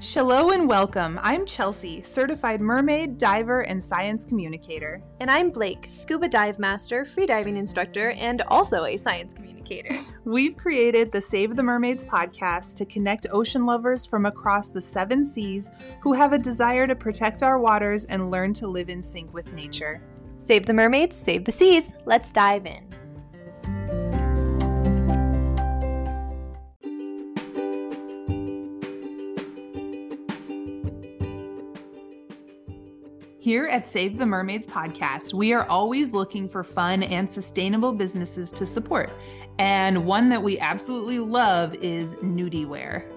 Hello and welcome. I'm Chelsea, certified mermaid, diver, and science communicator. And I'm Blake, scuba dive master, freediving instructor, and also a science communicator. We've created the Save the Mermaids podcast to connect ocean lovers from across the seven seas who have a desire to protect our waters and learn to live in sync with nature. Save the mermaids, save the seas. Let's dive in. Here at Save the Mermaids podcast, we are always looking for fun and sustainable businesses to support. And one that we absolutely love is Nudie Wear.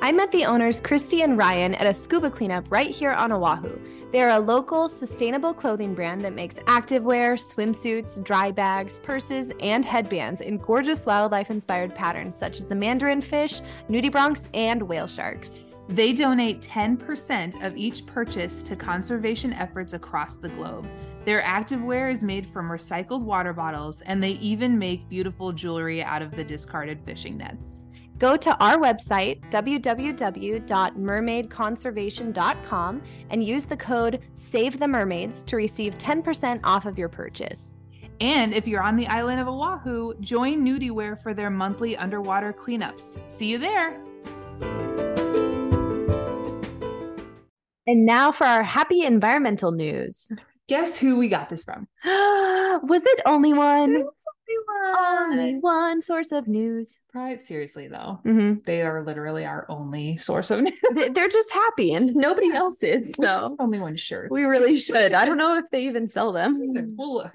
I met the owners, Christy and Ryan, at a scuba cleanup right here on Oahu. They are a local, sustainable clothing brand that makes activewear, swimsuits, dry bags, purses, and headbands in gorgeous wildlife inspired patterns such as the mandarin fish, nudibranchs, and whale sharks. They donate 10% of each purchase to conservation efforts across the globe. Their activewear is made from recycled water bottles, and they even make beautiful jewelry out of the discarded fishing nets. Go to our website, www.mermaidconservation.com, and use the code SAVE the Mermaids to receive 10% off of your purchase. And if you're on the island of Oahu, join Nudie Wear for their monthly underwater cleanups. See you there. And now for our happy environmental news. Guess who we got this from? Was it only one? It was only Only one source of news. Right, seriously though, hmm they are literally our only source of news. They're just happy and nobody else is. We So only one shirt. we really should. I don't know if they even sell them. We'll look.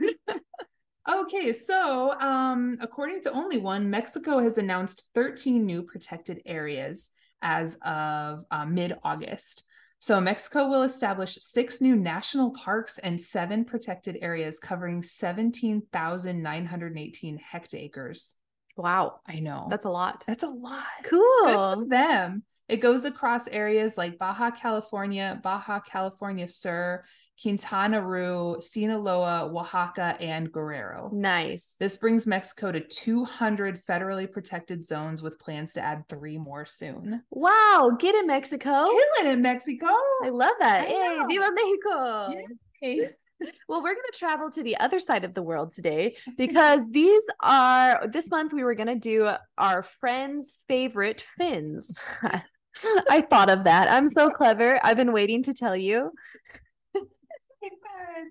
okay, so um, according to Only One, Mexico has announced 13 new protected areas as of uh, mid August. So Mexico will establish six new national parks and seven protected areas covering 17,918 hectares. Wow. I know. That's a lot. That's a lot. Cool. them. It goes across areas like Baja California, Baja California Sur, Quintana Roo, Sinaloa, Oaxaca, and Guerrero. Nice. This brings Mexico to 200 federally protected zones with plans to add three more soon. Wow. Get in Mexico. Killing it, in Mexico. I love that. I Hey. Viva Mexico. Yay. Well, we're going to travel to the other side of the world today because these are this month we were going to do our friends' favorite fins. I thought of that. I'm so clever. I've been waiting to tell you.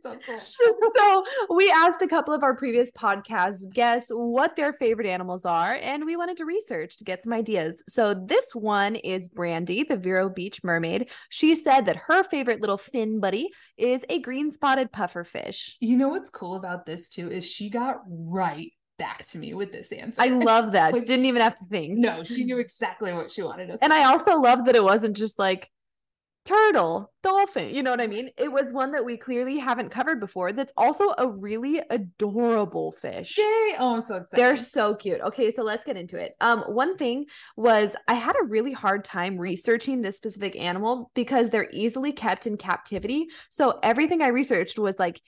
So cool. So, we asked a couple of our previous podcast guests what their favorite animals are, and we wanted to research to get some ideas. So, this one is Brandee, the Vero Beach mermaid. She said that her favorite little fin buddy is a green spotted pufferfish. You know what's cool about this too is she got right back to me with this answer. I love that. Like, Didn't even have to think. No, she knew exactly what she wanted us. And I also love that it wasn't just like turtle, dolphin. You know what I mean? It was one that we clearly haven't covered before. That's also a really adorable fish. Yay! Oh, I'm so excited. They're so cute. Okay, so let's get into it. Um, one thing was I had a really hard time researching this specific animal because they're easily kept in captivity. So everything I researched was like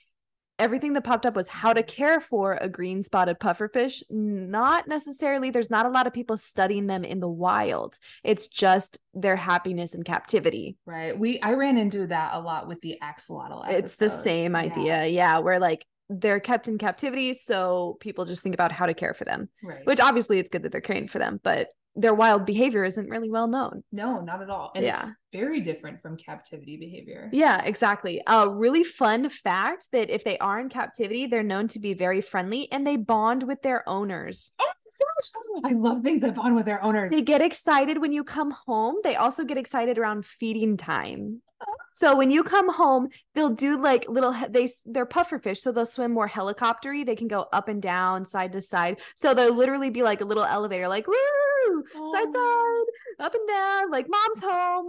everything that popped up was how to care for a green spotted pufferfish. Not necessarily, there's not a lot of people studying them in the wild. It's just their happiness in captivity. right. We I ran into that a lot with the axolotl. It's the episode. same Yeah, idea. Yeah, where like they're kept in captivity. So people just think about how to care for them, Right. which obviously it's good that they're caring for them, but their wild behavior isn't really well known. no, not at all. And Yeah. it's very different from captivity behavior. Yeah, exactly. A really fun fact that if they are in captivity, they're known to be very friendly and they bond with their owners. Oh, oh gosh. I love things that bond with their owners. They get excited when you come home. They also get excited around feeding time. So when you come home, they'll do like little they they're pufferfish, so they'll swim more helicoptery. They can go up and down, side to side. So they'll literally be like a little elevator, like woo, side Oh. side, up and down, like mom's home.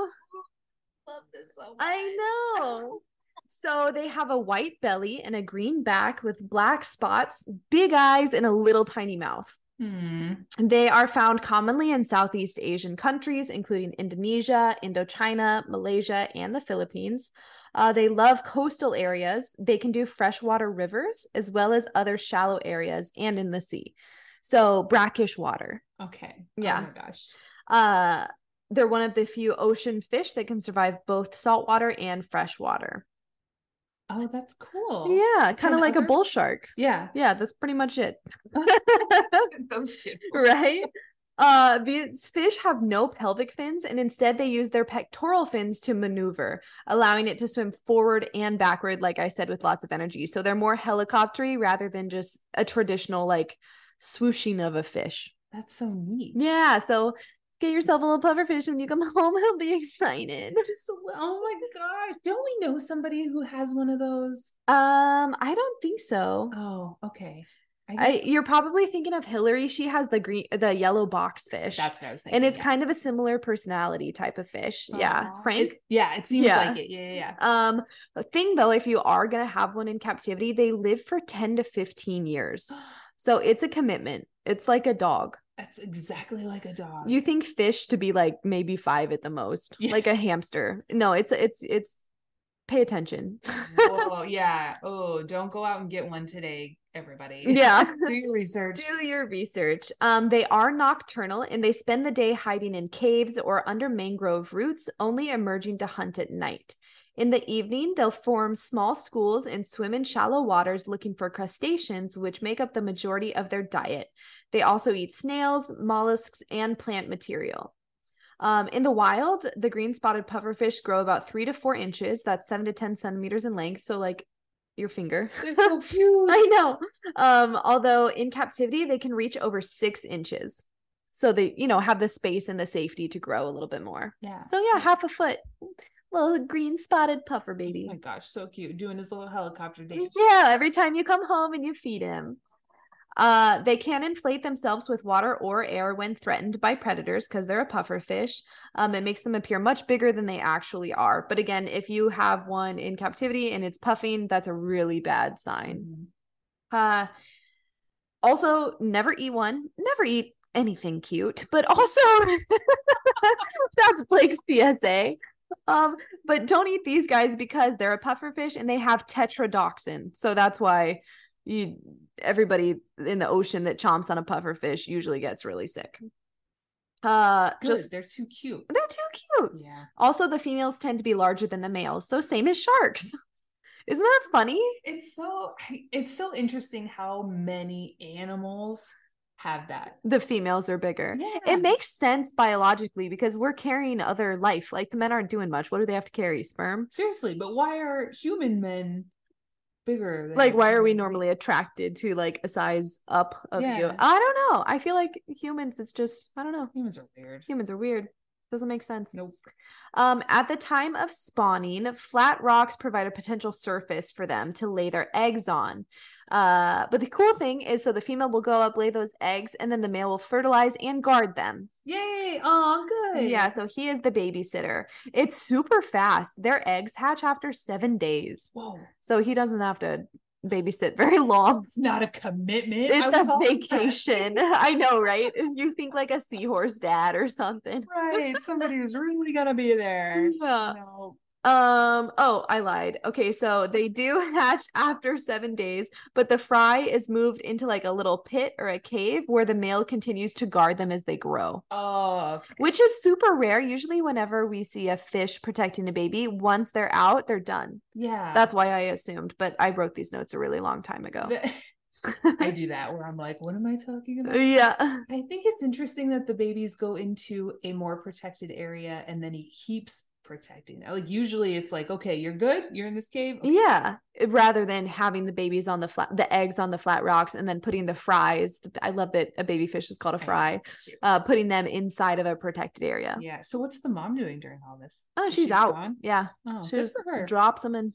love this so much. I know. So they have a white belly and a green back with black spots, big eyes, and a little tiny mouth. Hmm. They are found commonly in Southeast Asian countries, including Indonesia, Indochina, Malaysia, and the Philippines. Uh, they love coastal areas. They can do freshwater rivers as well as other shallow areas and in the sea. So brackish water. Okay. Yeah. Oh my gosh. Uh, they're one of the few ocean fish that can survive both saltwater and freshwater. Oh, that's cool. Yeah, kind of like a bull shark. Yeah. Yeah, that's pretty much it. Those two. right? Uh, these fish have no pelvic fins, and instead they use their pectoral fins to maneuver, allowing it to swim forward and backward, like I said, with lots of energy. So they're more helicoptery rather than just a traditional like swooshing of a fish. That's so neat. Yeah, so get yourself a little pufferfish when you come home. He'll be excited. Just oh my gosh. Don't we know somebody who has one of those? Um, I don't think so. Oh, okay. I I, you're probably thinking of Hillary. She has the green, the yellow box fish. that's what I was thinking. and it's yeah. kind of a similar personality type of fish. Yeah, Frank. It- yeah, it seems Yeah. like it. Yeah, yeah, yeah. Um, the thing though, if you are gonna have one in captivity, they live for 10 to 15 years. So it's a commitment. It's like a dog. That's exactly like a dog. You think fish to be like maybe five at the most, Yeah. like a hamster. No, it's it's it's pay attention. Whoa, yeah. Oh, don't go out and get one today, everybody. Yeah. Do your research. Do your research. Um, they are nocturnal and they spend the day hiding in caves or under mangrove roots, only emerging to hunt at night. In the evening, they'll form small schools and swim in shallow waters looking for crustaceans, which make up the majority of their diet. They also eat snails, mollusks, and plant material. Um, in the wild, the green spotted pufferfish grow about three to four inches. That's seven to 10 centimeters in length. So, like your finger. They're so cute. I know. Um, although in captivity, they can reach over six inches. So they, you know, have the space and the safety to grow a little bit more. yeah. So yeah, half a foot. Little green spotted puffer baby. Oh my gosh, so cute. Doing his little helicopter dance. Yeah, every time you come home and you feed him. Uh, they can inflate themselves with water or air when threatened by predators because they're a puffer fish. Um, it makes them appear much bigger than they actually are. But again, if you have one in captivity and it's puffing, that's a really bad sign. Mhm. Uh also never eat one, never eat anything cute, but also that's Blake's PSA. Um, but don't eat these guys because they're a pufferfish and they have tetrodotoxin. So that's why you everybody in the ocean that chomps on a pufferfish usually gets really sick. Uh Good. just They're too cute. they're too cute. Yeah. Also, the females tend to be larger than the males, so same as sharks. Isn't that funny? It's so it's so interesting how many animals have that. The females are bigger. Yeah. It makes sense biologically because we're carrying other life. Like the men aren't doing much. What do they have to carry? Sperm? Seriously, but why are human men bigger than Like, why are we normally attracted to like a size up of you? I don't know. I feel like humans, it's just, I don't know. humans are weird? Humans are weird. Doesn't make sense. Nope. Um, at the time of spawning, flat rocks provide a potential surface for them to lay their eggs on. Uh, but the cool thing is, so the female will go up, lay those eggs, and then the male will fertilize and guard them. Yay! Oh, good. Yeah, so he is the babysitter. It's super fast. Their eggs hatch after seven days. Whoa. So he doesn't have to babysit very long. It's not a commitment. It's a vacation. I know, right? You think like a seahorse dad or something. Right. Somebody who's really gonna be there. Yeah. No. Um, oh, I lied. Okay, so they do hatch after seven days, but the fry is moved into like a little pit or a cave where the male continues to guard them as they grow. Oh, okay. Which is super rare. Usually, whenever we see a fish protecting a baby, once they're out, they're done. yeah. That's why I assumed, but I wrote these notes a really long time ago. I do that where I'm like, what am I talking about? yeah. I think it's interesting that the babies go into a more protected area and then he keeps protecting. Like usually it's like, okay, you're good. You're in this cave. Okay. Yeah. Rather than having the babies on the flat, the eggs on the flat rocks, and then putting the fries. I love that a baby fish is called a fry. so. Uh, putting them inside of a protected area. Yeah. So what's the mom doing during all this? Oh, Is she's she out. gone? Yeah. Oh, she just drops them in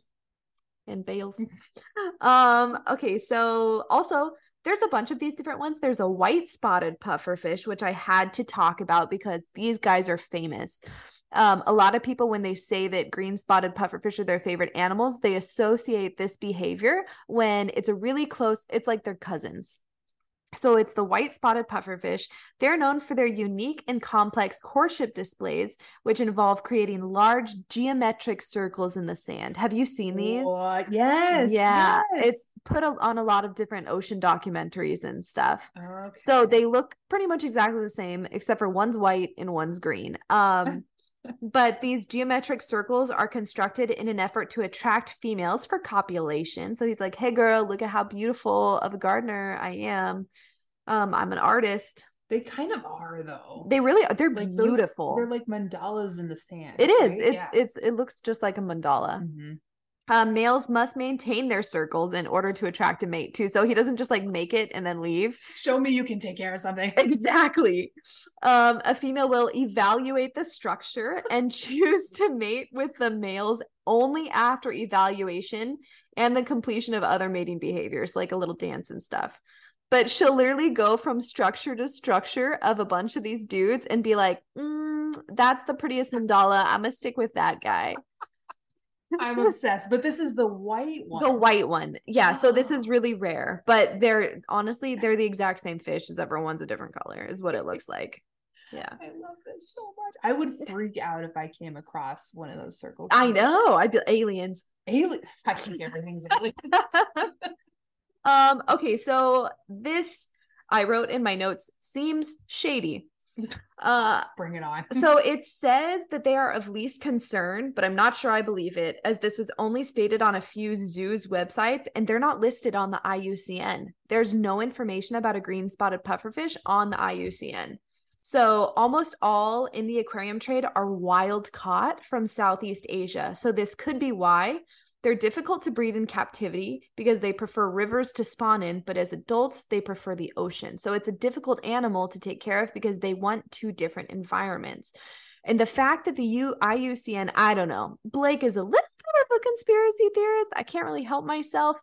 in bales. um, okay, so also there's a bunch of these different ones. There's a white spotted pufferfish, which I had to talk about because these guys are famous. Um, a lot of people, when they say that green spotted pufferfish are their favorite animals, they associate this behavior when it's a really close, it's like they're cousins. So it's the white spotted pufferfish. They're known for their unique and complex courtship displays, which involve creating large geometric circles in the sand. Have you seen these? Yes. Yeah, yes. it's put on a lot of different ocean documentaries and stuff. okay. So they look pretty much exactly the same, except for one's white and one's green. Um, but these geometric circles are constructed in an effort to attract females for copulation. So he's like, "Hey, girl, look at how beautiful of a gardener I am. Um, I'm an artist. they kind of are though. They really are. They're like those- beautiful. they're like mandalas in the sand. it is. right? It, yeah. It's. It looks just like a mandala. Mhm. Um, males must maintain their circles in order to attract a mate too. So he doesn't just like make it and then leave. Show me you can take care of something. Exactly. Um, a female will evaluate the structure and choose to mate with the males only after evaluation and the completion of other mating behaviors, like a little dance and stuff. But she'll literally go from structure to structure of a bunch of these dudes and be like, mm, that's the prettiest mandala. I'm going to stick with that guy. I'm obsessed. But this is the white one. The white one. Yeah. So this Oh. is really rare, but they're honestly, they're the exact same fish as everyone's a different color, is what it looks like. Yeah. I love this so much. I would freak out if I came across one of those circles. I know. I'd be aliens. Aliens. I think everything's aliens. um, okay, so this I wrote in my notes seems shady. Uh Bring it on. so it says that they are of least concern, but I'm not sure I believe it, as this was only stated on a few zoos websites and they're not listed on the IUCN. There's no information about a green spotted pufferfish on the IUCN. So almost all in the aquarium trade are wild caught from Southeast Asia. So this could be why they're difficult to breed in captivity because they prefer rivers to spawn in, but as adults, they prefer the ocean. So it's a difficult animal to take care of because they want two different environments. And the fact that the U- IUCN, I don't know, Blake is a little bit of a conspiracy theorist. I can't really help myself.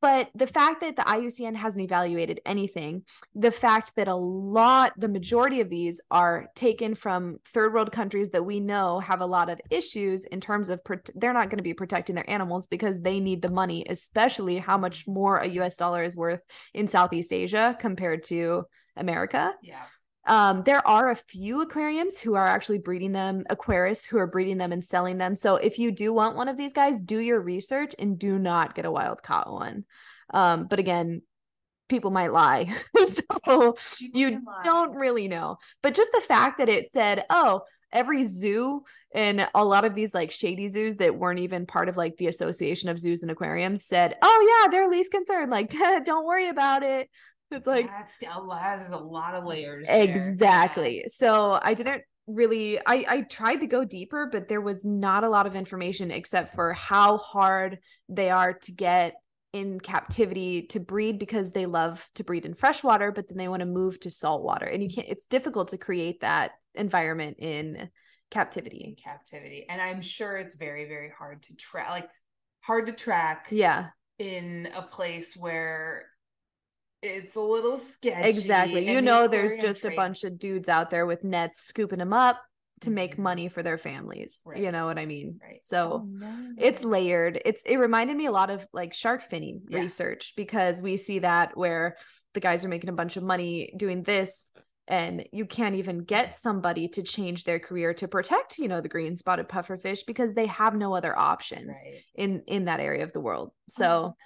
But the fact that the IUCN hasn't evaluated anything, the fact that a lot, the majority of these are taken from third world countries that we know have a lot of issues in terms of they're not going to be protecting their animals because they need the money, especially how much more a US dollar is worth in Southeast Asia compared to America. Yeah. Um, there are a few aquariums who are actually breeding them, aquarists who are breeding them and selling them. So if you do want one of these guys, do your research and do not get a wild caught one. Um, but again, people might lie. so you don't really know. But just the fact that it said, oh, every zoo and a lot of these like shady zoos that weren't even part of like the association of zoos and aquariums said, oh yeah, they're least concerned. Like, don't worry about it. It's like that's a lot. There's a lot of layers. Exactly. So I didn't really I I tried to go deeper, but there was not a lot of information except for how hard they are to get in captivity to breed because they love to breed in freshwater, but then they want to move to saltwater. And you can't it's difficult to create that environment in captivity. in captivity. captivity, and I'm sure it's very, very hard to track. Like hard to track Yeah, in a place where it's a little sketchy. exactly. You know there's just a bunch of dudes out there with nets scooping them up to make Mhm. money for their families. You know what I mean? Right. So Oh, no. it's layered it's it reminded me a lot of like shark finning Yeah. research because we see that where the guys are making a bunch of money doing this and you can't even get somebody to change their career to protect you know the green spotted pufferfish because they have no other options Right. in in that area of the world Oh, so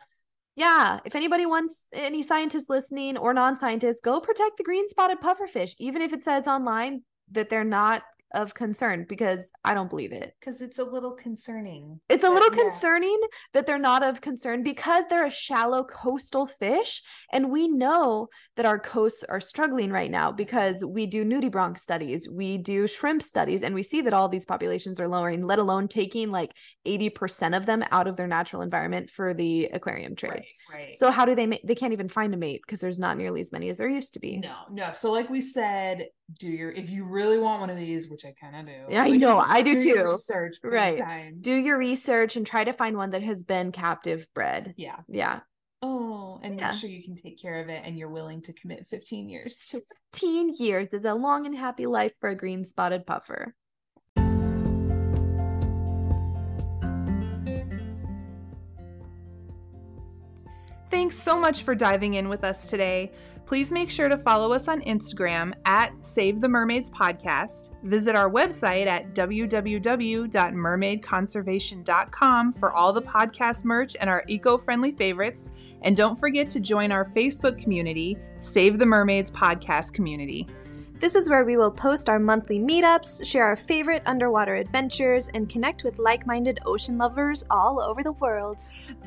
yeah if anybody wants any scientists listening or non-scientists go protect the green spotted pufferfish even if it says online that they're not of concern because i don't believe it because it's a little concerning. it's a little yeah. concerning that they're not of concern because they're a shallow coastal fish. And we know that our coasts are struggling right now because we do nudibranch studies, we do shrimp studies, and we see that all these populations are lowering, let alone taking like 80% of them out of their natural environment for the aquarium trade. Right. Right. So how do they make they can't even find a mate because there's not nearly as many as there used to be. no, no. So like we said, do your if you really want one of these, which I kind of do. Yeah, I know, I do your too. Research, Right. Time. Do your research and try to find one that has been captive bred. yeah. Yeah. Oh, and Yeah. make sure you can take care of it, and you're willing to commit 15 years to 15 years is a long and happy life for a green spotted puffer. Thanks so much for diving in with us today. Please make sure to follow us on Instagram at Save the Mermaids Podcast. Visit our website at www.mermaidconservation.com for all the podcast merch and our eco friendly favorites. And don't forget to join our Facebook community, Save the Mermaids Podcast Community. This is where we will post our monthly meetups, share our favorite underwater adventures, and connect with like minded ocean lovers all over the world.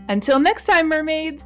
Until next time, mermaids!